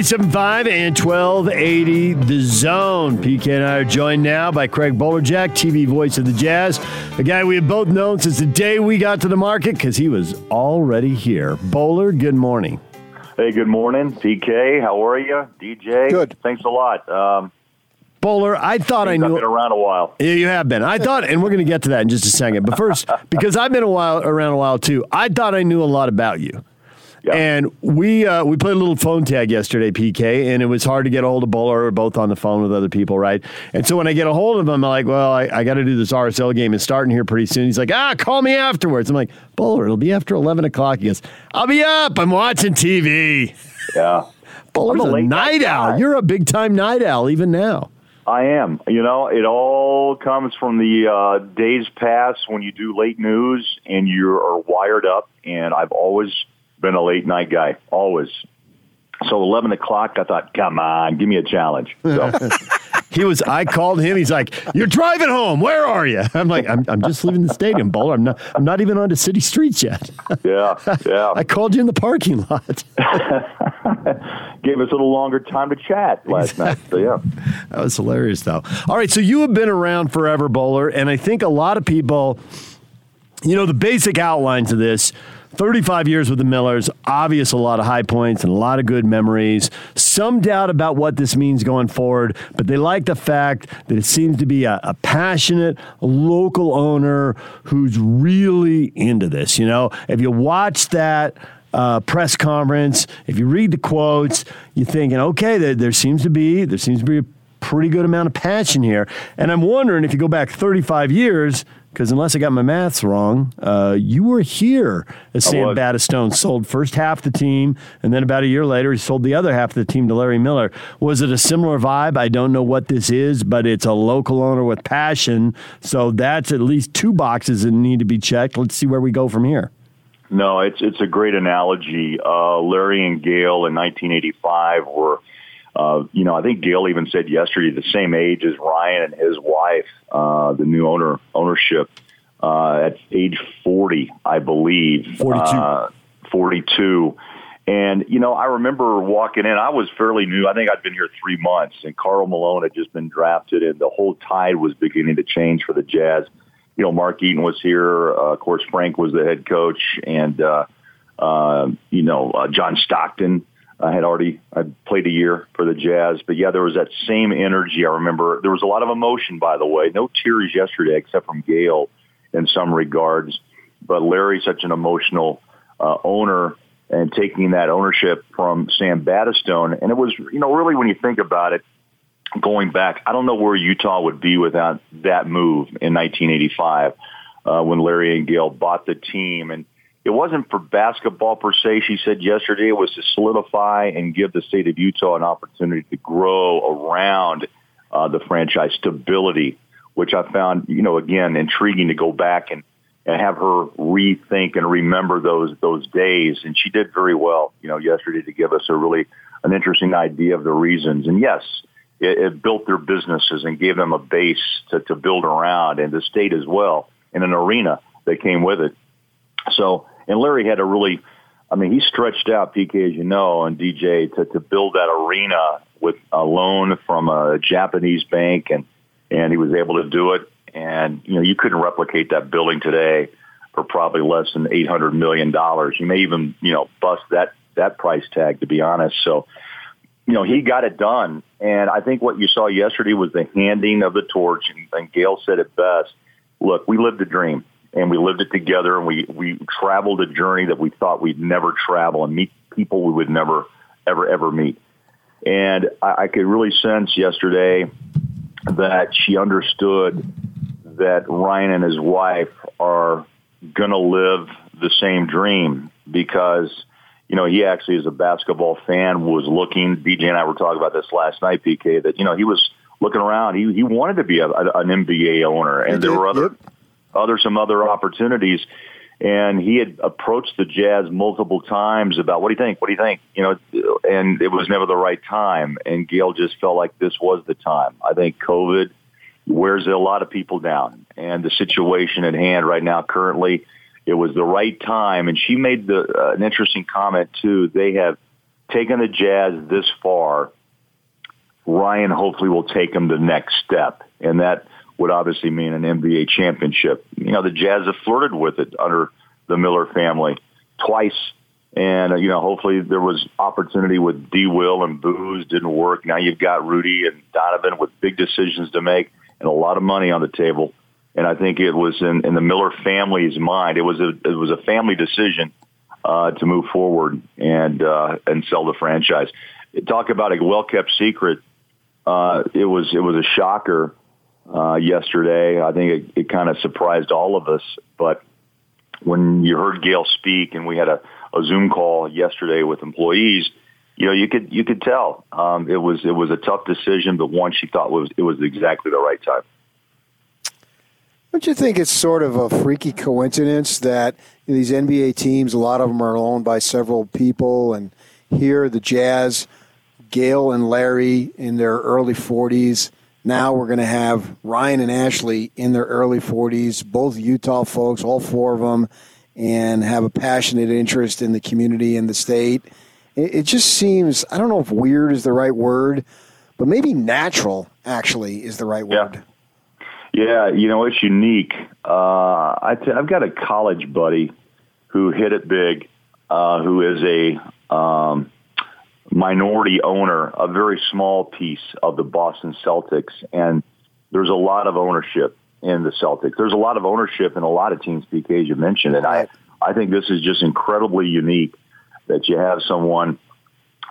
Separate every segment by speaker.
Speaker 1: 97.5 and 1280 The Zone. PK and I are joined now by Craig Bolerjack, TV voice of the Jazz, a guy we have both known since the day we got to the market because he was already here. Bowler, good morning.
Speaker 2: Hey, good morning, PK. How are you, DJ?
Speaker 3: Good.
Speaker 2: Thanks a lot. Um,
Speaker 1: Bowler, I thought I knew.
Speaker 2: I've
Speaker 1: knew.
Speaker 2: been around a while.
Speaker 1: Yeah, you have been. I thought, and we're going to get to that in just a second. But first, because I've been a while around a while too, I thought I knew a lot about you.
Speaker 2: Yeah.
Speaker 1: And we uh, we played a little phone tag yesterday, PK, and it was hard to get a hold of Bowler. We're both on the phone with other people, right? And so when I get a hold of him, I'm like, well, I, I got to do this RSL game. It's starting here pretty soon. He's like, ah, call me afterwards. I'm like, Bowler, it'll be after 11 o'clock. He goes, I'll be up. I'm watching TV.
Speaker 2: Yeah,
Speaker 1: Bowler's
Speaker 2: a
Speaker 1: a, night
Speaker 2: night
Speaker 1: owl.
Speaker 2: guy.
Speaker 1: You're a big time night owl, even now.
Speaker 2: I am. You know, it all comes from the uh, days past when you do late news and you are wired up. And I've always been a late night guy, always. So 11 o'clock, I thought, come on, give me a challenge. So,
Speaker 1: He was. I called him. He's like, "You're driving home. Where are you?" I'm like, "I'm, I'm just leaving the stadium, Bowler. I'm not. I'm not even onto city streets yet."
Speaker 2: yeah, yeah.
Speaker 1: I called you in the parking lot.
Speaker 2: Gave us a little longer time to chat last night. So, yeah.
Speaker 1: That was hilarious, though. All right, so you have been around forever, Bowler, and I think a lot of people, you know, the basic outlines of this. 35 years with the Millers, obvious a lot of high points and a lot of good memories. Some doubt about what this means going forward, but they like the fact that it seems to be a, a passionate local owner who's really into this. You know, if you watch that uh, press conference, if you read the quotes, you're thinking, okay, there, there seems to be there seems to be a pretty good amount of passion here. And I'm wondering if you go back 35 years, because unless I got my maths wrong, uh, you were here as Sam. Battistone sold first half the team, and then about a year later, he sold the other half of the team to Larry Miller. Was it a similar vibe? I don't know what this is, but it's a local owner with passion. So that's at least two boxes that need to be checked. Let's see where we go from here.
Speaker 2: No, it's it's a great analogy. Uh, Larry and Gail in 1985 were, uh, you know, I think Gail even said yesterday the same age as Ryan and his wife, uh, the new owner ownership uh, at age 40, I believe.
Speaker 1: 42.
Speaker 2: Uh, 42. And, you know, I remember walking in. I was fairly new. I think I'd been here three months, and Karl Malone had just been drafted, and the whole tide was beginning to change for the Jazz. You know, Mark Eaton was here. Uh, of course, Frank was the head coach, and, uh, uh, you know, uh, John Stockton uh, had already had played a year for the Jazz. But, yeah, there was that same energy. I remember there was a lot of emotion, by the way. No tears yesterday except from Gail in some regards. But Larry's such an emotional uh, owner and taking that ownership from Sam Battistone. And it was, you know, really when you think about it, going back, I don't know where Utah would be without that move in 1985 uh, when Larry and Gail bought the team. And it wasn't for basketball per se, she said yesterday. It was to solidify and give the state of Utah an opportunity to grow around uh, the franchise stability, which I found, you know, again, intriguing to go back and and have her rethink and remember those those days. And she did very well, you know, yesterday to give us a really an interesting idea of the reasons. And yes, it, it built their businesses and gave them a base to, to build around, and the state as well, and an arena that came with it. So, and Larry had a really, I mean, he stretched out PK as you know, and DJ to to build that arena with a loan from a Japanese bank, and and he was able to do it and you know you couldn't replicate that building today for probably less than eight hundred million dollars. You may even you know bust that that price tag to be honest. So you know he got it done, and I think what you saw yesterday was the handing of the torch. And, and Gail said it best. Look, we lived a dream, and we lived it together, and we we traveled a journey that we thought we'd never travel and meet people we would never ever ever meet. And I, I could really sense yesterday that she understood that Ryan and his wife are going to live the same dream because, you know, he actually, is a basketball fan, was looking. DJ and I were talking about this last night, PK, that, you know, he was looking around. He, he wanted to be a, an NBA owner, and there were other,
Speaker 3: yep.
Speaker 2: Other, some other opportunities. And he had approached the Jazz multiple times about what do you think? What do you think? You know, and it was never the right time. And Gail just felt like this was the time. I think COVID wears a lot of people down. And the situation at hand right now, currently, it was the right time. And she made the uh, an interesting comment too. They have taken the Jazz this far, Ryan hopefully will take them the next step, and that would obviously mean an NBA championship. You know, the Jazz have flirted with it under the Miller family twice. And, uh, you know, hopefully there was opportunity with D. Will and Booz didn't work. Now you've got Rudy and Donovan with big decisions to make and a lot of money on the table. And I think it was in, in the Miller family's mind. It was a, it was a family decision uh, to move forward and uh, and sell the franchise. Talk about a well kept secret. Uh, it was it was a shocker uh, yesterday. I think it, it kind of surprised all of us. But when you heard Gail speak, and we had a, a Zoom call yesterday with employees, you know, you could you could tell um, it was it was a tough decision, but one she thought was it was exactly the right time.
Speaker 3: Don't you think it's sort of a freaky coincidence that these NBA teams, a lot of them are owned by several people, and here the Jazz, Gail and Larry in their early 40s. Now we're going to have Ryan and Ashley in their early 40s, both Utah folks, all four of them, and have a passionate interest in the community and the state. It just seems, I don't know if weird is the right word, but maybe natural actually is the right word.
Speaker 2: Yeah. Yeah, you know it's unique. Uh, I t- I've got a college buddy who hit it big, uh, who is a um, minority owner, a very small piece of the Boston Celtics, and there's a lot of ownership in the Celtics. There's a lot of ownership in a lot of teams, PK, as you mentioned, and I I think this is just incredibly unique that you have someone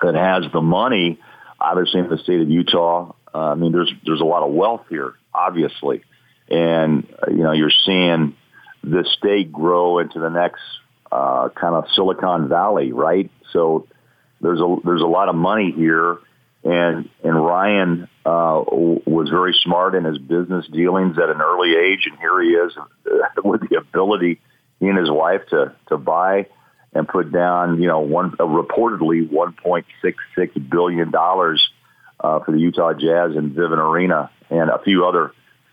Speaker 2: that has the money. Obviously, in the state of Utah, uh, I mean, there's there's a lot of wealth here, obviously, and uh, you know you're seeing the state grow into the next uh, kind of Silicon Valley, right? So there's a there's a lot of money here, and and Ryan uh, was very smart in his business dealings at an early age, and here he is with the ability he and his wife to to buy and put down, you know, one uh, reportedly 1.66 billion dollars uh, for the Utah Jazz and Vivint Arena and a few other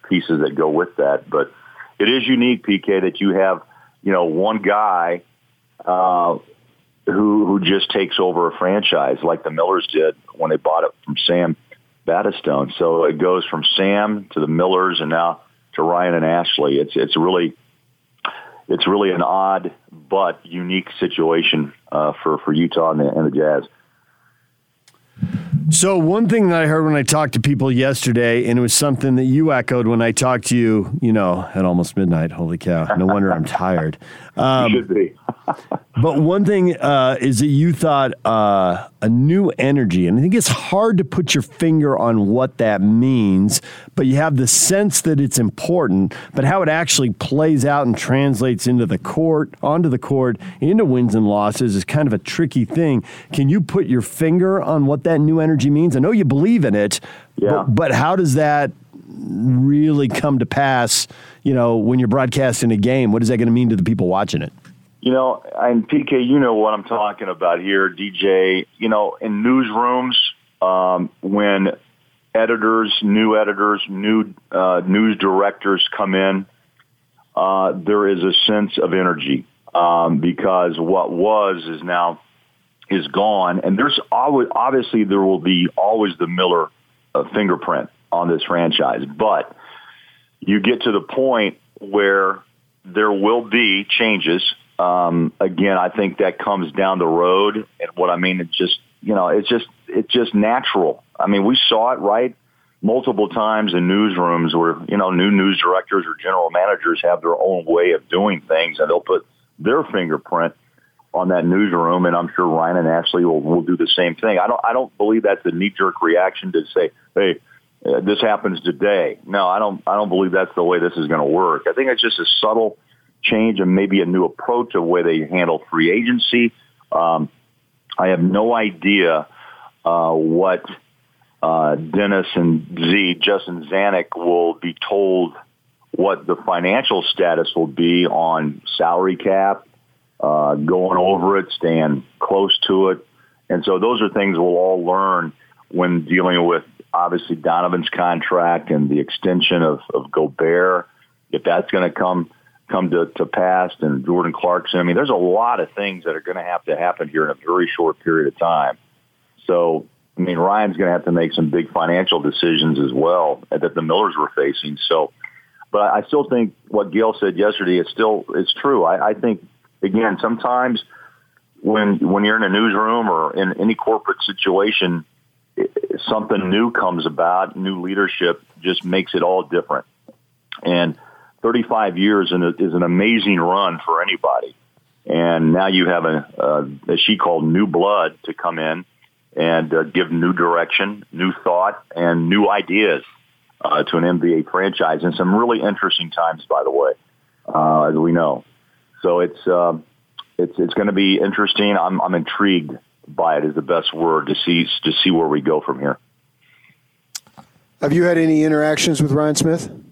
Speaker 2: pieces that go with that. But it is unique, PK, that you have, you know, one guy uh, who who just takes over a franchise like the Millers did when they bought it from Sam Battistone. So it goes from Sam to the Millers and now to Ryan and Ashley. It's it's really it's really an odd but unique situation uh, for for Utah and the, and the Jazz.
Speaker 1: So one thing that I heard when I talked to people yesterday, and it was something that you echoed when I talked to you, you know, at almost midnight. Holy cow! No wonder I'm tired.
Speaker 2: Um, should be.
Speaker 1: But one thing uh, is that you thought uh, a new energy, and I think it's hard to put your finger on what that means, but you have the sense that it's important. But how it actually plays out and translates into the court, onto the court, into wins and losses is kind of a tricky thing. Can you put your finger on what that new energy means? I know you believe in it,
Speaker 2: yeah.
Speaker 1: but, but how does that really come to pass? You know, when you're broadcasting a game, what is that going to mean to the people watching it?
Speaker 2: You know, and PK, you know what I'm talking about here, DJ. You know, in newsrooms, um, when editors, new editors, new uh, news directors come in, uh, there is a sense of energy um, because what was is now is gone, and there's always obviously there will be always the Miller uh, fingerprint on this franchise, but you get to the point where there will be changes um, again, I think that comes down the road, and what I mean, is just you know, it's just it's just natural. I mean, we saw it right multiple times in newsrooms where you know new news directors or general managers have their own way of doing things, and they'll put their fingerprint on that newsroom. And I'm sure Ryan and Ashley will, will do the same thing. I don't I don't believe that's a knee jerk reaction to say, hey. Uh, this happens today. No, I don't. I don't believe that's the way this is going to work. I think it's just a subtle change and maybe a new approach of way they handle free agency. Um, I have no idea uh, what uh, Dennis and Z, Justin Zanik, will be told what the financial status will be on salary cap, uh, going over it, staying close to it. And so those are things we'll all learn when dealing with obviously Donovan's contract and the extension of, of Gobert, if that's going to come come to, to pass and Jordan Clarkson. I mean, there's a lot of things that are going to have to happen here in a very short period of time. So, I mean, Ryan's going to have to make some big financial decisions as well that the Millers were facing. So, but I still think what Gail said yesterday is still is true. I, I think again sometimes when when you're in a newsroom or in any corporate situation, something new comes about, new leadership just makes it all different. And 35 years is an amazing run for anybody. And now you have a, a as she called new blood to come in and uh, give new direction, new thought, and new ideas uh, to an NBA franchise in some really interesting times, by the way, uh, as we know. So it's uh, it's it's going to be interesting. I'm I'm intrigued by it. Is the best word to see to see where we go from here.
Speaker 3: Have you had any interactions with Ryan Smith?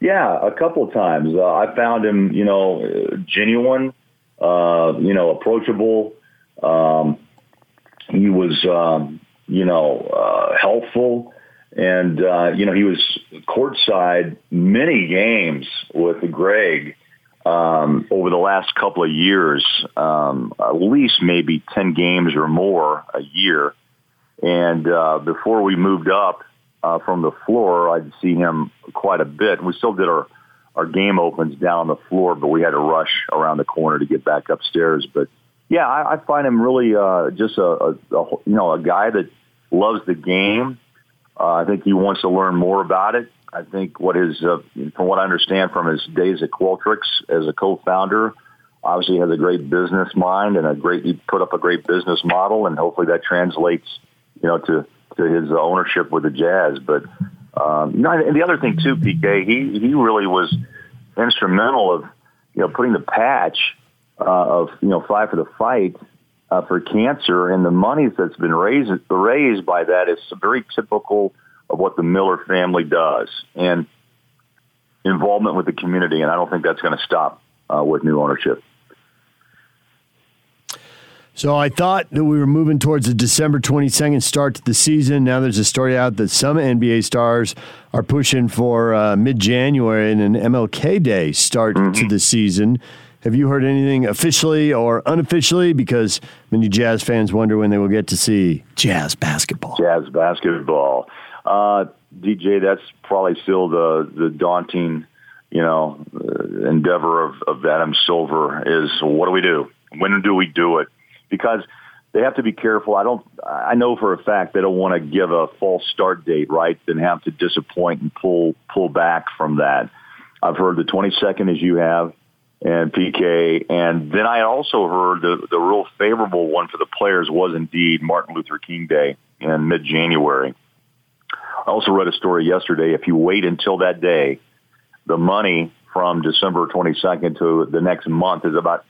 Speaker 2: Yeah, a couple of times. Uh, I found him, you know, genuine, uh, you know, approachable. Um, he was, um, you know, uh, helpful. And, uh, you know, he was courtside many games with Greg um, over the last couple of years, um, at least maybe 10 games or more a year. And uh, before we moved up uh, from the floor, I'd see him quite a bit. We still did our, our game opens down the floor, but we had to rush around the corner to get back upstairs. But yeah, I, I find him really uh, just a, a, a you know a guy that loves the game uh, I think he wants to learn more about it. I think what his, uh, from what I understand from his days at Qualtrics as a co-founder, obviously has a great business mind and a great, he put up a great business model and hopefully that translates, you know, to, to his ownership with the Jazz. But, um, you know, and the other thing too, PK, he, he really was instrumental of, you know, putting the patch, uh, of, you know, fight for the fight uh, for cancer, and the money that's been raised raised by that is very typical of what the Miller family does, and involvement with the community. And I don't think that's going to stop uh, with new ownership.
Speaker 1: So I thought that we were moving towards a December 22nd start to the season. Now there's a story out that some NBA stars are pushing for uh, mid-January and an MLK Day start mm-hmm. to the season. Have you heard anything officially or unofficially? Because many Jazz fans wonder when they will get to see Jazz basketball.
Speaker 2: Jazz basketball. Uh, DJ, that's probably still the, the daunting, you know, uh, endeavor of, of Adam Silver is what do we do? When do we do it? Because they have to be careful. I don't. I know for a fact they don't want to give a false start date, right? Then have to disappoint and pull pull back from that. I've heard the 22nd as you have and PK. And then I also heard the, the real favorable one for the players was indeed Martin Luther King Day in mid-January. I also read a story yesterday. If you wait until that day, the money from December 22nd to the next month is about,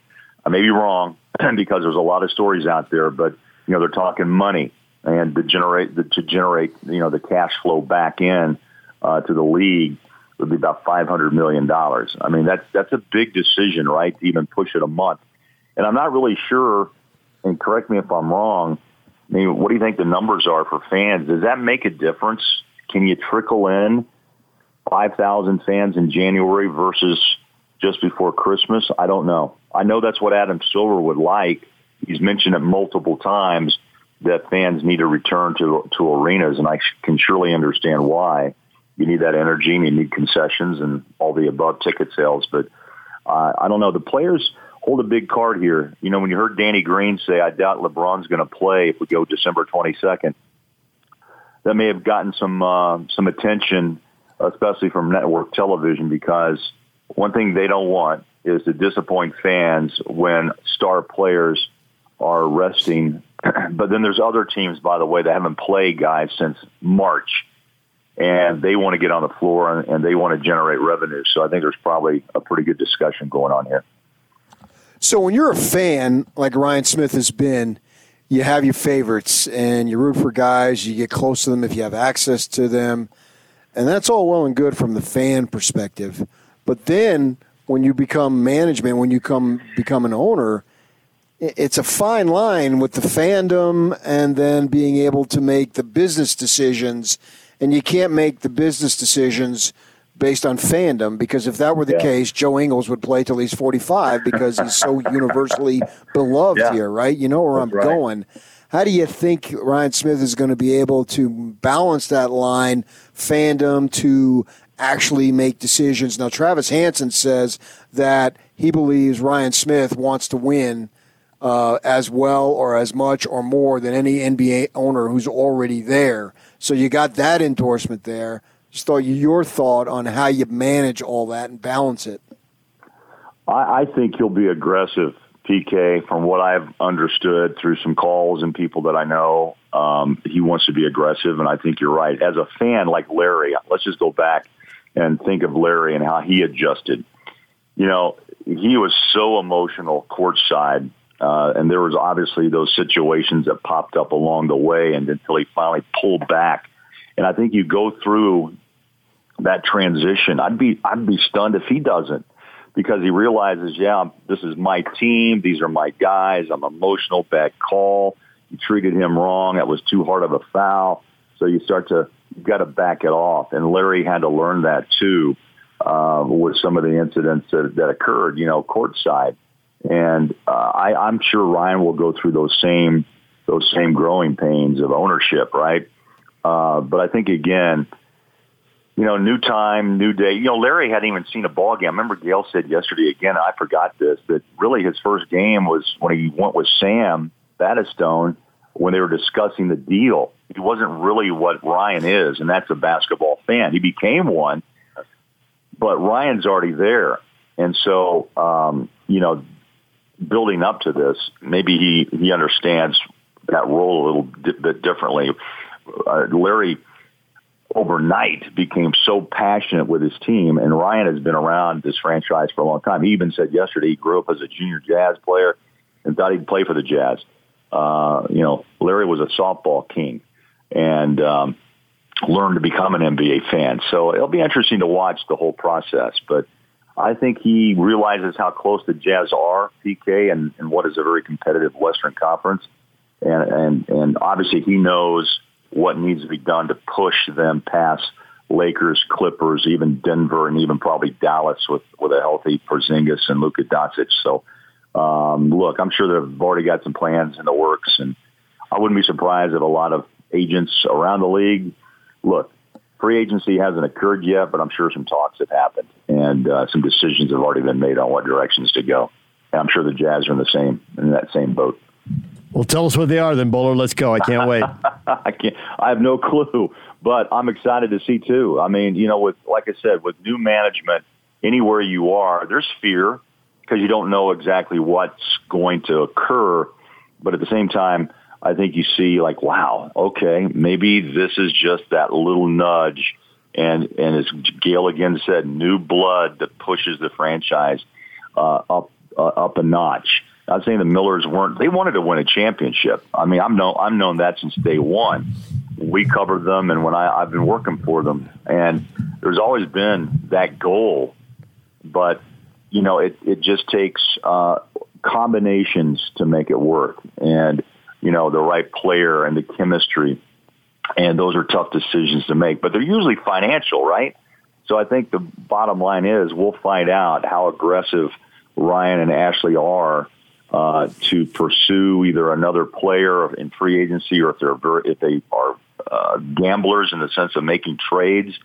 Speaker 2: I may be wrong because there's a lot of stories out there, but you know, they're talking money and to generate, the, to generate, you know, the cash flow back in uh, to the league would be about five hundred million dollars. I mean, that's that's a big decision, right? To even push it a month, and I'm not really sure. And correct me if I'm wrong. I mean, what do you think the numbers are for fans? Does that make a difference? Can you trickle in five thousand fans in January versus just before Christmas? I don't know. I know that's what Adam Silver would like. He's mentioned it multiple times that fans need to return to to arenas, and I can surely understand why you need that energy and you need concessions and all the above ticket sales. But uh, I don't know. The players hold a big card here. You know, when you heard Danny Green say, I doubt LeBron's going to play if we go December 22nd, that may have gotten some, uh, some attention, especially from network television, because one thing they don't want is to disappoint fans when star players are resting. but then there's other teams, by the way, that haven't played guys since March and they want to get on the floor and, they want to generate revenue. So I think there's probably a pretty good discussion going on here.
Speaker 3: So when you're a fan like Ryan Smith has been, you have your favorites and you root for guys, you get close to them if you have access to them. And that's all well and good from the fan perspective. But then when you become management, when you come become an owner, it's a fine line with the fandom and then being able to make the business decisions and you can't make the business decisions based on fandom because if that were the yeah. case, Joe Ingles would play till he's 45 because he's so universally beloved yeah. here, right? You know where That's I'm right. going. How do you think Ryan Smith is going to be able to balance that line, fandom to actually make decisions? Now, Travis Hansen says that he believes Ryan Smith wants to win uh, as well or as much or more than any NBA owner who's already there. So you got that endorsement there. Just thought your thought on how you manage all that and balance it.
Speaker 2: I, I think he'll be aggressive, PK. From what I've understood through some calls and people that I know, um, he wants to be aggressive, and I think you're right. As a fan like Larry, let's just go back and think of Larry and how he adjusted. You know, he was so emotional courtside uh, and there was obviously those situations that popped up along the way, and until he finally pulled back. And I think you go through that transition. I'd be I'd be stunned if he doesn't, because he realizes, yeah, this is my team. These are my guys. I'm emotional. Bad call. You treated him wrong. That was too hard of a foul. So you start to got to back it off. And Larry had to learn that too uh, with some of the incidents that, that occurred, you know, courtside. And uh, I, I'm sure Ryan will go through those same those same growing pains of ownership, right? Uh, but I think again, you know, new time, new day. You know, Larry hadn't even seen a ball game. I remember Gail said yesterday again. I forgot this that really his first game was when he went with Sam Battistone when they were discussing the deal. He wasn't really what Ryan is, and that's a basketball fan. He became one, but Ryan's already there, and so um, you know building up to this, maybe he, he understands that role a little di- bit differently. Uh, Larry overnight became so passionate with his team, and Ryan has been around this franchise for a long time. He even said yesterday he grew up as a junior jazz player and thought he'd play for the Jazz. Uh, you know, Larry was a softball king and um, learned to become an NBA fan. So it'll be interesting to watch the whole process. But I think he realizes how close the Jazz are, PK, and, and what is a very competitive Western Conference. And, and, and obviously he knows what needs to be done to push them past Lakers, Clippers, even Denver, and even probably Dallas with, with a healthy Porzingis and Luka Doncic. So, um, look, I'm sure they've already got some plans in the works, and I wouldn't be surprised if a lot of agents around the league, look, free agency hasn't occurred yet, but I'm sure some talks have happened and uh, some decisions have already been made on what directions to go. And I'm sure the Jazz are in the same in that same boat.
Speaker 1: Well, tell us what they are then, Bowler. Let's go. I can't wait.
Speaker 2: I can't. I have no clue, but I'm excited to see too. I mean, you know, with like I said, with new management, anywhere you are, there's fear because you don't know exactly what's going to occur. But at the same time, I think you see like, wow, okay, maybe this is just that little nudge. And, and as Gail again said, new blood that pushes the franchise uh, up uh, up a notch. I'm saying the Millers weren't. They wanted to win a championship. I mean, I'm known. I'm known that since day one. We covered them, and when I, I've been working for them, and there's always been that goal. But you know, it it just takes uh, combinations to make it work. And you know, the right player and the chemistry. And those are tough decisions to make, but they're usually financial, right? So I think the bottom line is we'll find out how aggressive Ryan and Ashley are uh, to pursue either another player in free agency or if they're if they are uh, gamblers in the sense of making trades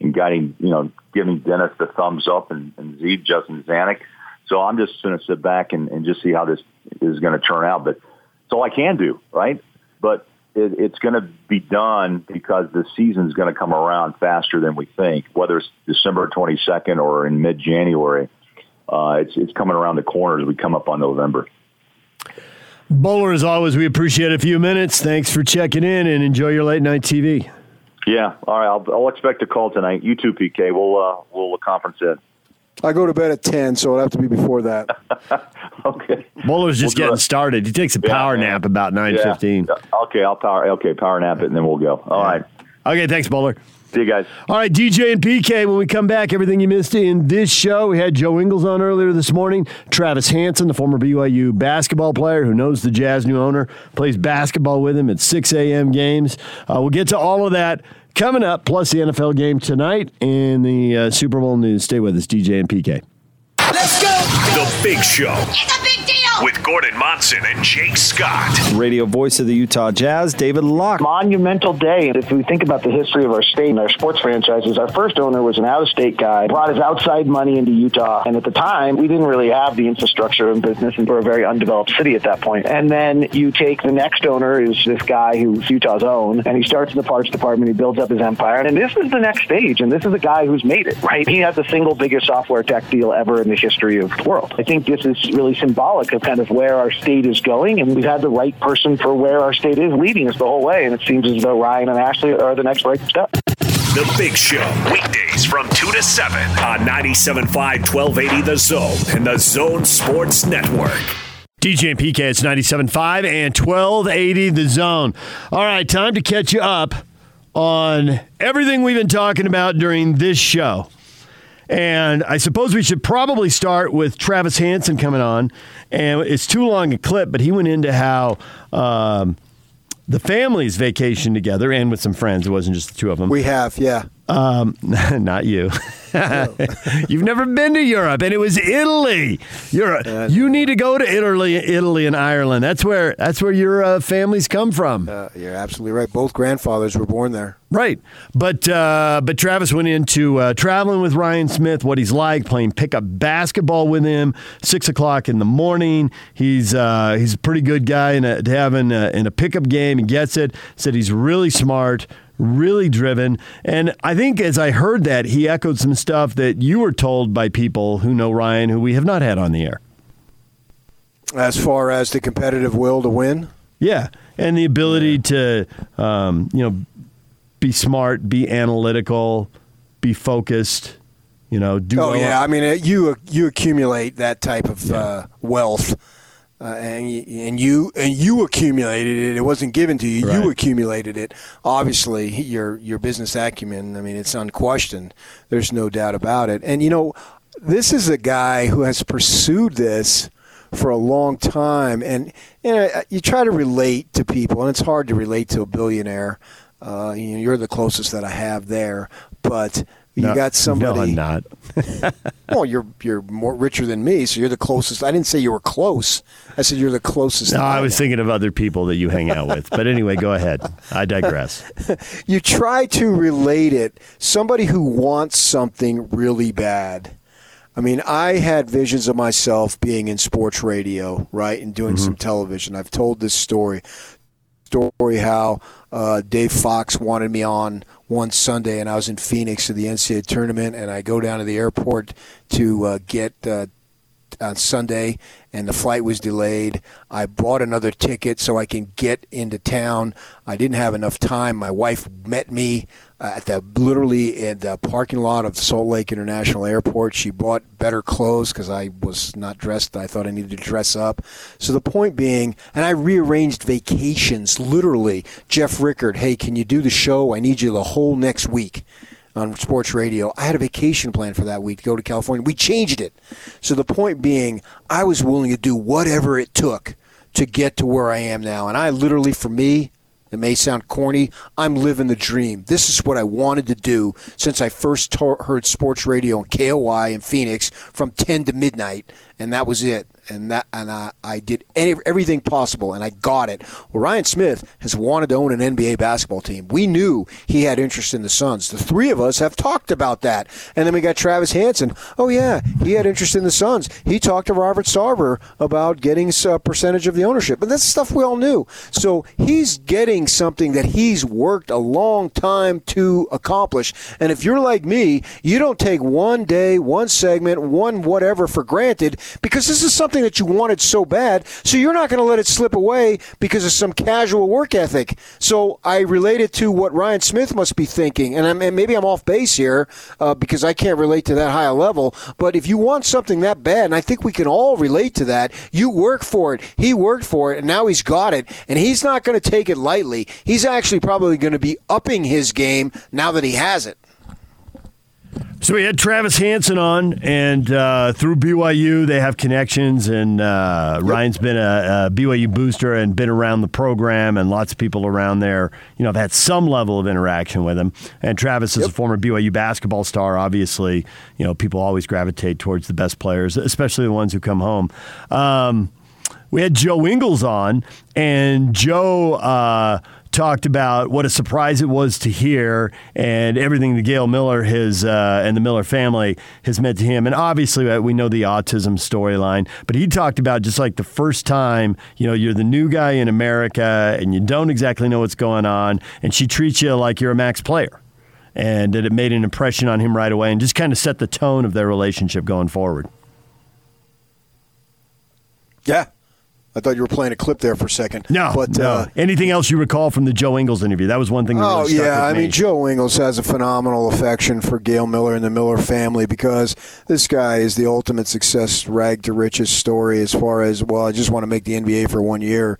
Speaker 2: and guiding, you know, giving Dennis the thumbs up and, and Z Justin Zanik. So I'm just going to sit back and, and just see how this is going to turn out. But it's all I can do, right? But it, it's going to be done because the season is going to come around faster than we think, whether it's December 22nd or in mid-January. Uh, it's, it's coming around the corner as we come up on November.
Speaker 1: Bowler, as always, we appreciate a few minutes. Thanks for checking in and enjoy your late night TV.
Speaker 2: Yeah, all right. I'll, I'll expect a call tonight. You too, PK. We'll uh, we'll conference in.
Speaker 3: I go to bed at ten, so it'll have to be before that.
Speaker 2: okay.
Speaker 1: Bowler's just we'll getting started. He takes a power yeah, nap about nine yeah. fifteen.
Speaker 2: Okay, I'll power. Okay, power nap it, and then we'll go. All yeah. right.
Speaker 1: Okay, thanks, Bowler.
Speaker 2: See you guys.
Speaker 1: All right, DJ and PK. When we come back, everything you missed in this show. We had Joe Ingles on earlier this morning. Travis Hansen, the former BYU basketball player who knows the Jazz new owner, plays basketball with him at 6 a.m. games. Uh, we'll get to all of that coming up, plus the NFL game tonight and the uh, Super Bowl news. Stay with us, DJ and PK.
Speaker 4: Let's go.
Speaker 5: The Big Show.
Speaker 6: It's a big deal.
Speaker 5: With Gordon Monson and Jake Scott.
Speaker 7: Radio voice of the Utah Jazz, David Locke.
Speaker 8: Monumental day. If we think about the history of our state and our sports franchises, our first owner was an out-of-state guy, brought his outside money into Utah, and at the time, we didn't really have the infrastructure and business, and we're a very undeveloped city at that point. And then you take the next owner, who's this guy who's Utah's own, and he starts in the parts department, he builds up his empire, and this is the next stage, and this is a guy who's made it, right? He has the single biggest software tech deal ever in the history of the world. I think this is really symbolic of kind of where our state is going, and we've had the right person for where our state is leading us the whole way, and it seems as though Ryan and Ashley are the next right step.
Speaker 5: The Big Show, weekdays from 2 to 7 on 97.5 1280 The Zone and the Zone Sports Network.
Speaker 1: DJ and PK, it's 97.5 and 1280 The Zone. All right, time to catch you up on everything we've been talking about during this show. And I suppose we should probably start with Travis Hansen coming on. And it's too long a clip, but he went into how um, the families vacation together and with some friends. It wasn't just the two of them.
Speaker 3: We have, yeah.
Speaker 1: Um, not you. You've never been to Europe, and it was Italy. You're you need to go to Italy, Italy and Ireland. That's where that's where your uh, families come from.
Speaker 3: Uh, you're absolutely right. Both grandfathers were born there.
Speaker 1: Right, but uh, but Travis went into uh, traveling with Ryan Smith, what he's like, playing pickup basketball with him, six o'clock in the morning. He's uh, he's a pretty good guy in a, having in a pickup game. He gets it. Said he's really smart really driven. And I think as I heard that, he echoed some stuff that you were told by people who know Ryan, who we have not had on the air.
Speaker 3: As far as the competitive will to win?
Speaker 1: Yeah. And the ability to, um, you know, be smart, be analytical, be focused. You know, do.
Speaker 3: Oh
Speaker 1: well.
Speaker 3: yeah, I mean, you you accumulate that type of yeah. uh, wealth uh, and and you and you accumulated it. It wasn't given to you. Right. You accumulated it. Obviously, your your business acumen. I mean, it's unquestioned. There's no doubt about it. And you know, this is a guy who has pursued this for a long time. And you know, you try to relate to people, and it's hard to relate to a billionaire. Uh, you know, you're the closest that I have there, but you no, got somebody.
Speaker 1: No, I'm not.
Speaker 3: well, you're you're more richer than me, so you're the closest. I didn't say you were close. I said you're the closest.
Speaker 1: No, I was thinking of other people that you hang out with. But anyway, go ahead. I digress.
Speaker 3: you try to relate it. Somebody who wants something really bad. I mean, I had visions of myself being in sports radio, right, and doing mm-hmm. some television. I've told this story story how uh, Dave Fox wanted me on one Sunday, and I was in Phoenix for the NCAA tournament, and I go down to the airport to uh, get uh, on Sunday, and the flight was delayed. I bought another ticket so I can get into town. I didn't have enough time. My wife met me uh, at the literally in the parking lot of Salt Lake International Airport. She bought better clothes because I was not dressed. I thought I needed to dress up. So the point being, and I rearranged vacations literally. Jeff Rickard, hey, can you do the show? I need you the whole next week on sports radio. I had a vacation plan for that week to go to California. We changed it. So the point being, I was willing to do whatever it took to get to where I am now. And I literally, for me, it may sound corny. I'm living the dream. This is what I wanted to do since I first heard sports radio on KOY in Phoenix from 10 to midnight, and that was it and that and I, I did any, everything possible and I got it. Well, Ryan Smith has wanted to own an NBA basketball team. We knew he had interest in the Suns. The three of us have talked about that. And then we got Travis Hansen. Oh yeah, he had interest in the Suns. He talked to Robert Sarver about getting a percentage of the ownership. But that's stuff we all knew. So he's getting something that he's worked a long time to accomplish. And if you're like me, you don't take one day, one segment, one whatever for granted because this is something that you wanted so bad, so you're not going to let it slip away because of some casual work ethic. So I relate it to what Ryan Smith must be thinking, and, I'm, and maybe I'm off base here uh, because I can't relate to that high a level. But if you want something that bad, and I think we can all relate to that, you work for it. He worked for it, and now he's got it, and he's not going to take it lightly. He's actually probably going to be upping his game now that he has it.
Speaker 1: So we had Travis Hansen on, and uh, through BYU, they have connections. And uh, Ryan's been a, a, BYU booster and been around the program, and lots of people around there, you know, have had some level of interaction with him. And Travis is yep. a former BYU basketball star. Obviously, you know, people always gravitate towards the best players, especially the ones who come home. Um, we had Joe Ingles on, and Joe. Uh, talked about what a surprise it was to hear and everything that Gail Miller has uh, and the Miller family has meant to him. And obviously, uh, we know the autism storyline, but he talked about just like the first time, you know, you're the new guy in America and you don't exactly know what's going on, and she treats you like you're a max player. And that it made an impression on him right away and just kind of set the tone of their relationship going forward.
Speaker 3: Yeah, I thought you were playing a clip there for a second.
Speaker 1: No, but no. Uh, anything else you recall from the Joe Ingles interview? That was one thing. That oh
Speaker 3: really yeah,
Speaker 1: I
Speaker 3: me. mean Joe Ingles has a phenomenal affection for Gail Miller and the Miller family because this guy is the ultimate success rag to riches story. As far as well, I just want to make the NBA for one year,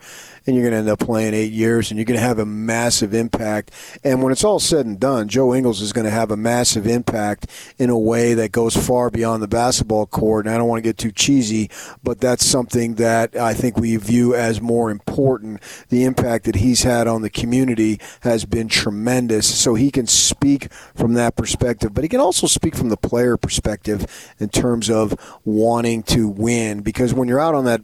Speaker 3: and you're going to end up playing eight years, and you're going to have a massive impact. And when it's all said and done, Joe Ingles is going to have a massive impact in a way that goes far beyond the basketball court. And I don't want to get too cheesy, but that's something that I think we view as more important. The impact that he's had on the community has been tremendous. So he can speak from that perspective, but he can also speak from the player perspective in terms of wanting to win. Because when you're out on that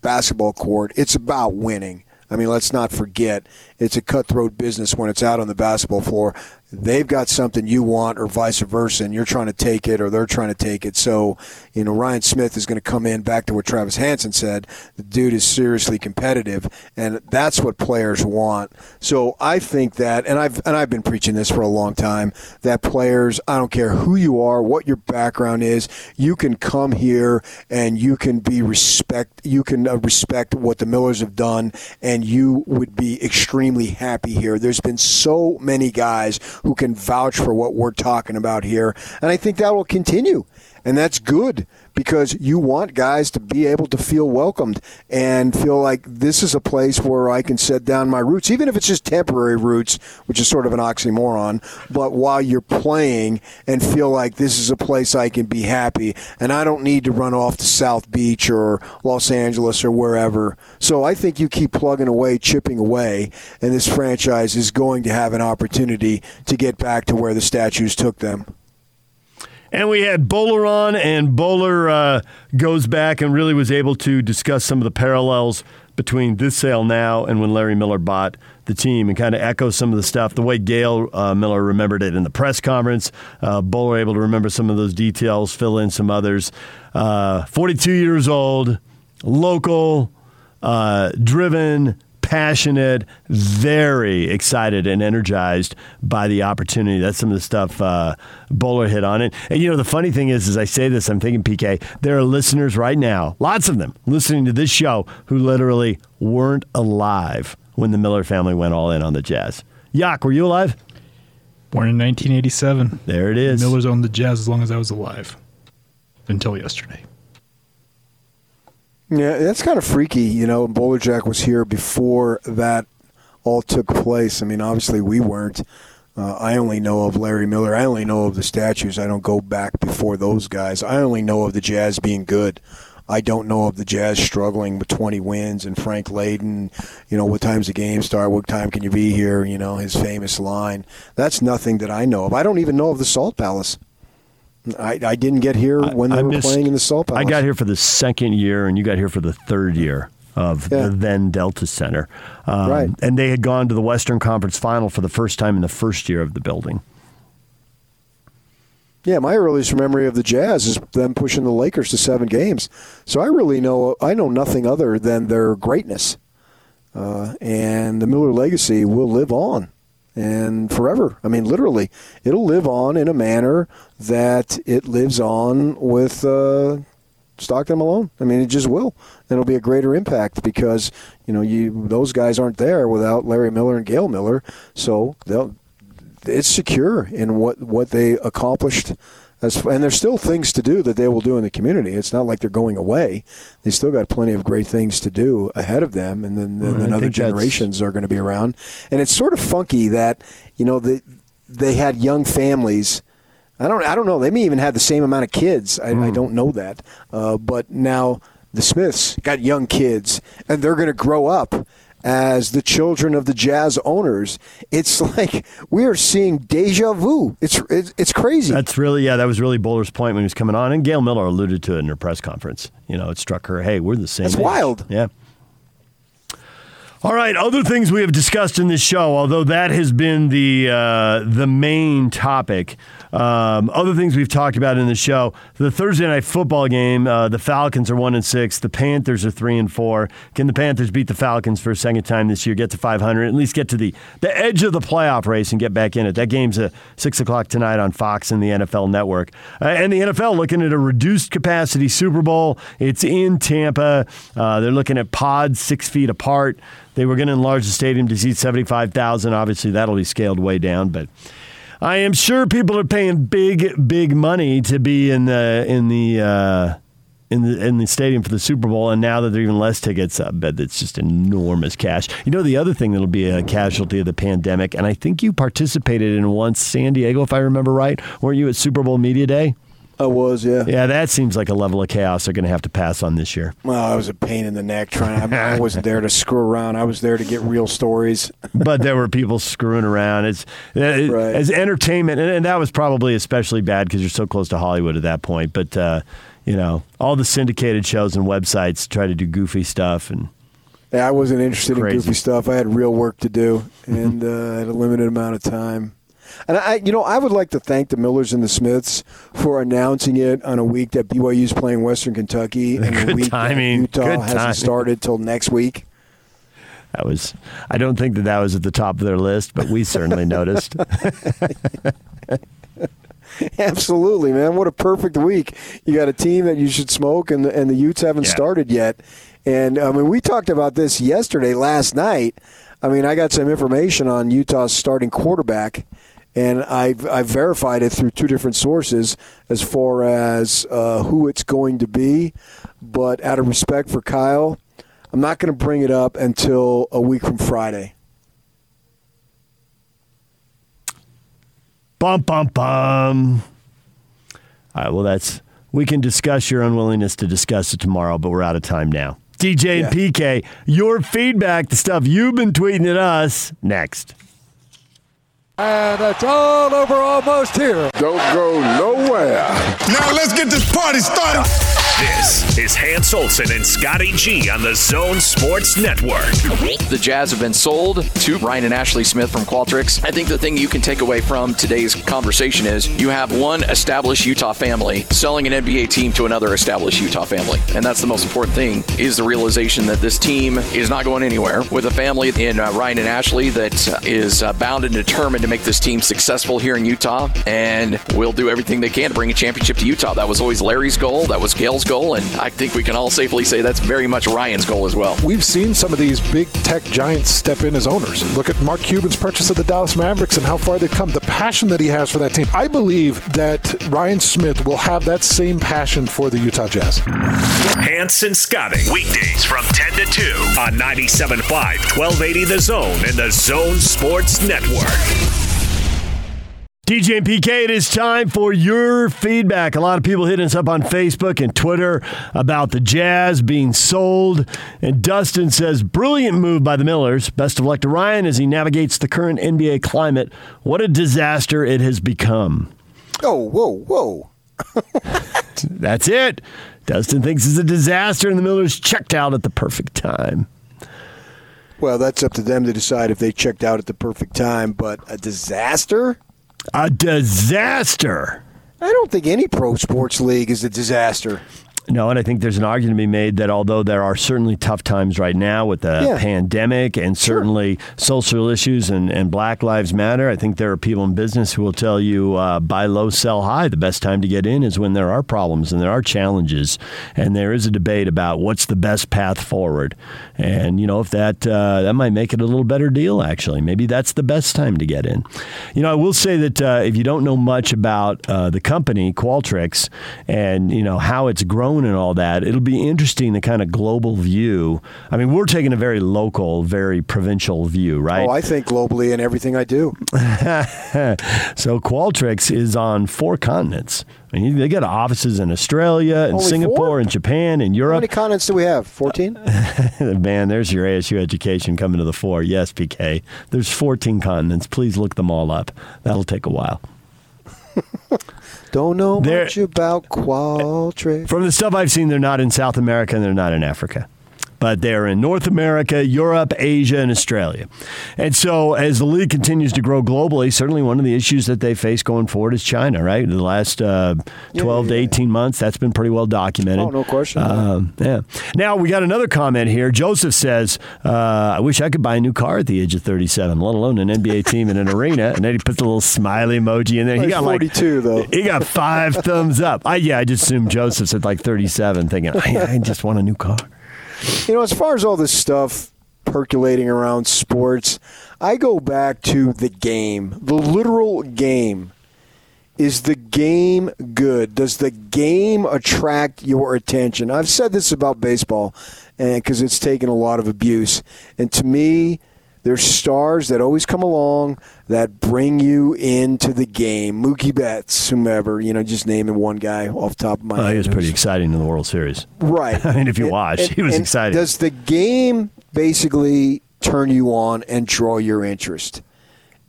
Speaker 3: basketball court, it's about winning. I mean, let's not forget it's a cutthroat business when it's out on the basketball floor they've got something you want or vice versa and you're trying to take it or they're trying to take it. So you know ryan smith is going to come in back to what travis hansen said the dude is seriously competitive and that's what players want. So i think that and i've and i've been preaching this for a long time that players i don't care who you are what your background is you can come here and you can be respect you can uh, respect what the millers have done and you would be extremely happy here. There's been so many guys who can vouch for what we're talking about here. And I think that will continue. And that's good because you want guys to be able to feel welcomed and feel like this is a place where I can set down my roots, even if it's just temporary roots, which is sort of an oxymoron. But while you're playing and feel like this is a place I can be happy and I don't need to run off to South Beach or Los Angeles or wherever. So I think you keep plugging away, chipping away, and this franchise is going to have an opportunity to get back to where the statues took them.
Speaker 1: And we had Bowler on, and Bowler uh, goes back and really was able to discuss some of the parallels between this sale now and when Larry Miller bought the team and kind of echo some of the stuff, the way Gail uh, Miller remembered it in the press conference. Uh, Bowler able to remember some of those details, fill in some others. Uh, 42 years old, local, uh, driven, passionate, very excited and energized by the opportunity. That's some of the stuff uh, Bowler hit on it. And you know, the funny thing is, as I say this, I'm thinking, PK, there are listeners right now, lots of them, listening to this show who literally weren't alive when the Miller family went all in on the Jazz. Yak, were you alive?
Speaker 4: Born in 1987.
Speaker 1: There it is.
Speaker 4: Miller's owned the Jazz as long as I was alive until yesterday.
Speaker 3: Yeah, that's kind of freaky. You know, Bolerjack was here before that all took place. I mean, obviously we weren't. Uh, I only know of Larry Miller. I only know of the statues. I don't go back before those guys. I only know of the Jazz being good. I don't know of the Jazz struggling with 20 wins and Frank Layden, you know, what time's the game start? What time can you be here? You know, his famous line. That's nothing that I know of. I don't even know of the Salt Palace. I, I didn't get here when I, they I were missed, playing in the Salt Palace.
Speaker 1: I got here for the second year, and you got here for the third year of yeah. the then Delta Center. Um, right. And they had gone to the Western Conference Final for the first time in the first year of the building.
Speaker 3: Yeah, my earliest memory of the Jazz is them pushing the Lakers to seven games. So I really know I know nothing other than their greatness, uh, and the Miller legacy will live on and forever. I mean, literally, it'll live on in a manner that it lives on with uh, Stockton Malone. I mean, it just will. And it'll be a greater impact because you know you those guys aren't there without Larry Miller and Gail Miller, so they'll. It's secure in what what they accomplished as, and there's still things to do that they will do in the community. It's not like they're going away. They still got plenty of great things to do ahead of them, and then, then, then other generations are going to be around. And it's sort of funky that you know they they had young families I don't. I don't know. They may even have the same amount of kids. I,
Speaker 1: Hmm.
Speaker 3: I don't know that. Uh, but now the Smiths got young kids, and they're going to grow up as the children of the Jazz owners. It's like we are seeing deja vu. It's it's, it's crazy.
Speaker 1: That's really, yeah, that was really Bowler's point when he was coming on. And Gail Miller alluded to it in her press conference. You know, it struck her, hey, we're the same. It's
Speaker 3: wild.
Speaker 1: Yeah. All right, other things we have discussed in this show, although that has been the uh, the main topic. Um, other things we've talked about in the show: the Thursday night football game. Uh, the Falcons are one and six. The Panthers are three and four. Can the Panthers beat the Falcons for a second time this year? Get to five hundred, at least get to the the edge of the playoff race and get back in it. That game's at six o'clock tonight on Fox and the NFL Network. Uh, and the NFL looking at a reduced capacity Super Bowl. It's in Tampa. Uh, they're looking at pods six feet apart. They were going to enlarge the stadium to seat 75,000. Obviously, that'll be scaled way down, but I am sure people are paying big, big money to be in the in the uh, in the in the stadium for the Super Bowl. And now that there are even less tickets, I bet it's just enormous cash. You know, the other thing that'll be a casualty of the pandemic, and I think you participated in once, San Diego, if I remember right. Weren't you at Super Bowl Media Day?
Speaker 3: I was, yeah.
Speaker 1: Yeah, that seems like a level of chaos they're going to have to pass on this year.
Speaker 3: Well, I was a pain in the neck trying. I, I wasn't there to screw around. I was there to get real stories.
Speaker 1: but there were people screwing around. It's it,
Speaker 3: Right.
Speaker 1: as entertainment, and, and that was probably especially bad because you're so close to Hollywood at that point. But uh, you know, all the syndicated shows and websites try to do goofy stuff, and
Speaker 3: Yeah, I wasn't interested in goofy stuff. I had real work to do, and uh, I had a limited amount of time. And I, you know, I would like to thank the Millers and the Smiths for announcing it on a week that BYU is playing Western Kentucky, and a week
Speaker 1: timing.
Speaker 3: that Utah
Speaker 1: Good
Speaker 3: hasn't
Speaker 1: timing.
Speaker 3: started till next week.
Speaker 1: that was. I don't think that that was at the top of their list, but we certainly noticed.
Speaker 3: Absolutely, man! What a perfect week. You got a team that you should smoke, and the, and the Utes haven't
Speaker 1: Yeah.
Speaker 3: started yet. And I mean, we talked about this yesterday, last night. I mean, I got some information on Utah's starting quarterback, and I've, I've verified it through two different sources as far as uh, who it's going to be. But out of respect for Kyle, I'm not going to bring it up until a week from Friday.
Speaker 1: bum bum bum. All right. Well, that's. We can discuss your unwillingness to discuss it tomorrow, but we're out of time now. DJ and PK, your feedback, the stuff you've been tweeting at us. Next.
Speaker 6: And it's all over almost here.
Speaker 9: Don't go nowhere.
Speaker 10: Now let's get this party started.
Speaker 5: This is Hans Olsen and Scotty G on the Zone Sports Network.
Speaker 11: The Jazz have been sold to Ryan and Ashley Smith from Qualtrics. I think the thing you can take away from today's conversation is you have one established Utah family selling an NBA team to another established Utah family. And that's the most important thing is the realization that this team is not going anywhere with a family in uh, Ryan and Ashley that is uh, bound and determined to make this team successful here in Utah and will do everything they can to bring a championship to Utah. That was always Larry's goal. That was Gail's goal. And I think we can all safely say that's very much Ryan's goal as well.
Speaker 10: We've seen some of these big tech giants step in as owners. Look at Mark Cuban's purchase of the Dallas Mavericks and how far they've come. The passion that he has for that team. I believe that Ryan Smith will have that same passion for the Utah Jazz.
Speaker 5: Hans and Scotty. Weekdays from 10 to 2 on 97.5, 1280 The Zone and the Zone Sports Network.
Speaker 1: DJ and PK, it is time for your feedback. A lot of people hitting us up on Facebook and Twitter about the Jazz being sold. And Dustin says, brilliant move by the Millers. Best of luck to Ryan as he navigates the current NBA climate. What a disaster it has become.
Speaker 3: Oh, whoa, whoa.
Speaker 1: That's it. Dustin thinks it's a disaster, and the Millers checked out at the perfect time.
Speaker 3: Well, that's up to them to decide if they checked out at the perfect time, but a disaster?
Speaker 1: A disaster.
Speaker 3: I don't think any pro sports league is a disaster.
Speaker 1: No, and I think there's an argument to be made that although there are certainly tough times right now with the
Speaker 3: Yeah.
Speaker 1: pandemic and certainly social issues and, and Black Lives Matter, I think there are people in business who will tell you uh, buy low, sell high. The best time to get in is when there are problems and there are challenges, and there is a debate about what's the best path forward. And you know, if that uh, that might make it a little better deal, actually, maybe that's the best time to get in. You know, I will say that uh, if you don't know much about uh, the company Qualtrics and you know how it's grown grown and all that, it'll be interesting the kind of global view. I mean, we're taking a very local, very provincial view, right?
Speaker 3: Oh, I think globally in everything I do.
Speaker 1: so Qualtrics is on four continents. I mean, they got offices in Australia, and
Speaker 3: Only
Speaker 1: Singapore,
Speaker 3: four?
Speaker 1: and Japan, and Europe.
Speaker 3: How many continents do we have? 14?
Speaker 1: Man, there's your ASU education coming to the fore. Yes, PK. There's 14 continents. Please look them all up. That'll take a while.
Speaker 3: Don't know
Speaker 1: There-
Speaker 3: much about Qualtrics.
Speaker 1: From the stuff I've seen, they're not in South America and they're not in Africa. But they're in North America, Europe, Asia, and Australia. And so, as the league continues to grow globally, certainly one of the issues that they face going forward is China, right? In The last uh, 12 to 18 months, that's been pretty well documented.
Speaker 3: Oh, no question.
Speaker 1: Um, yeah. Now, we got another comment here. Joseph says, uh, I wish I could buy a new car at the age of 37, let alone an NBA team in an arena. And then he puts a little smiley emoji in there. He
Speaker 3: He's
Speaker 1: got like
Speaker 3: 42, though.
Speaker 1: he got five thumbs up. I, yeah, I just assumed Joseph's at like 37, thinking, I, I just want a new car.
Speaker 3: You know, as far as all this stuff percolating around sports, I go back to the game, the literal game. Is the game good? Does the game attract your attention? I've said this about baseball because it's taken a lot of abuse. And to me, there's stars that always come along that bring you into the game. Mookie Betts, whomever, you know, just naming one guy off the top of my head.
Speaker 1: he was pretty exciting in the World Series.
Speaker 3: Right.
Speaker 1: I mean, if you
Speaker 3: And-
Speaker 1: watched,
Speaker 3: and-
Speaker 1: he was exciting.
Speaker 3: Does the game basically turn you on and draw your interest?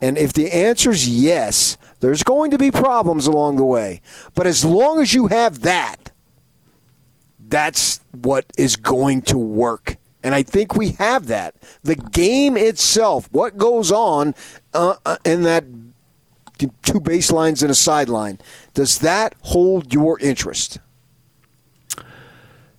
Speaker 3: And if the answer is yes, there's going to be problems along the way. But as long as you have that, that's what is going to work. And I think we have that. The game itself, what goes on uh, uh, in that two baselines and a sideline, does that hold your interest?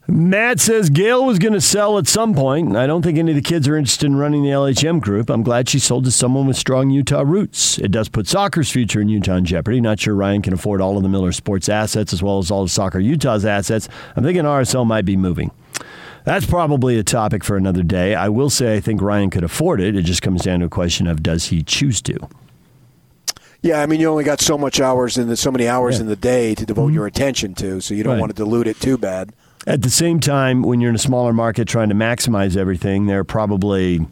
Speaker 1: Matt says Gail was going to sell at some point. I don't think any of the kids are interested in running the LHM group. I'm glad she sold to someone with strong Utah roots. It does put soccer's future in Utah in jeopardy. Not sure Ryan can afford all of the Miller Sports assets as well as all of Soccer Utah's assets. I'm thinking RSL might be moving. That's probably a topic for another day. I will say I think Ryan could afford it. It just comes down to a question of does he choose to.
Speaker 3: Yeah, I mean, you only got so much hours in the so many hours
Speaker 1: Yeah.
Speaker 3: in the day to devote mm-hmm. your attention to, so you don't
Speaker 1: Right.
Speaker 3: want to dilute it too bad.
Speaker 1: At the same time, when you're in a smaller market trying to maximize everything, there are probably,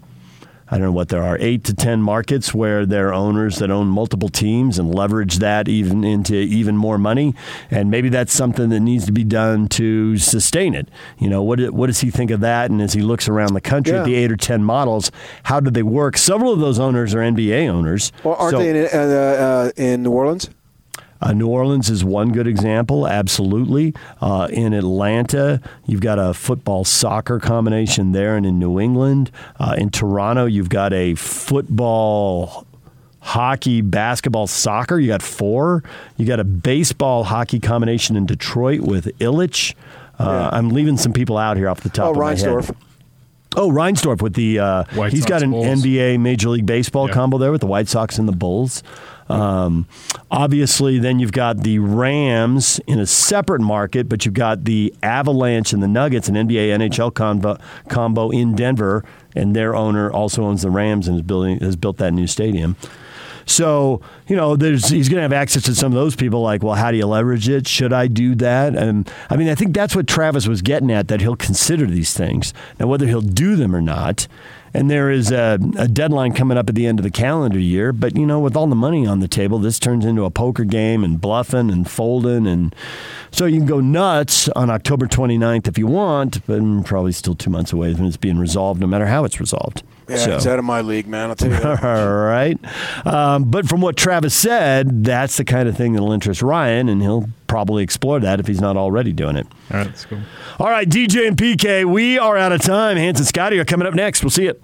Speaker 1: I don't know what there are, eight to 10 markets where there are owners that own multiple teams and leverage that even into even more money. And maybe that's something that needs to be done to sustain it. You know, what, what does he think of that? And as he looks around the country
Speaker 3: Yeah.
Speaker 1: at the eight or 10 models, how do they work? Several of those owners are NBA owners.
Speaker 3: Well, aren't
Speaker 1: So-
Speaker 3: they in, uh, uh, in New Orleans?
Speaker 1: Uh, New Orleans is one good example, absolutely. Uh, in Atlanta, you've got a football soccer combination there, and in New England, uh, in Toronto, you've got a football. Hockey, basketball, soccer. You got four. You got a baseball hockey combination in Detroit with Ilitch. Uh, I'm leaving some people out here off the top
Speaker 3: Oh,
Speaker 1: of my
Speaker 3: Reinsdorf.
Speaker 1: head. Oh, Reinsdorf with the uh,
Speaker 4: White
Speaker 1: he's got an
Speaker 4: Bulls.
Speaker 1: NBA Major League Baseball
Speaker 4: Yeah.
Speaker 1: combo there with the White Sox and the Bulls. Um, obviously, then you've got the Rams in a separate market, but you've got the Avalanche and the Nuggets, an NBA NHL combo, combo in Denver, and their owner also owns the Rams and is building has built that new stadium. So you know, he's going to have access to some of those people. Like, well, how do you leverage it? Should I do that? And I mean, I think that's what Travis was getting at. That he'll consider these things now, whether he'll do them or not. And there is a, a deadline coming up at the end of the calendar year. But you know, with all the money on the table, this turns into a poker game and bluffing and folding, and so you can go nuts on October 29th if you want, but probably still two months away when it's being resolved, no matter how it's resolved.
Speaker 3: Yeah,
Speaker 1: So-
Speaker 3: it's out of my league, man. I'll tell you that.
Speaker 1: all right. Um, but from what Travis said, that's the kind of thing that'll interest Ryan, and he'll probably explore that if he's not already doing it.
Speaker 4: All right, let's go.
Speaker 1: All right, DJ and PK, we are out of time. Hans and Scotty are coming up next. We'll see you.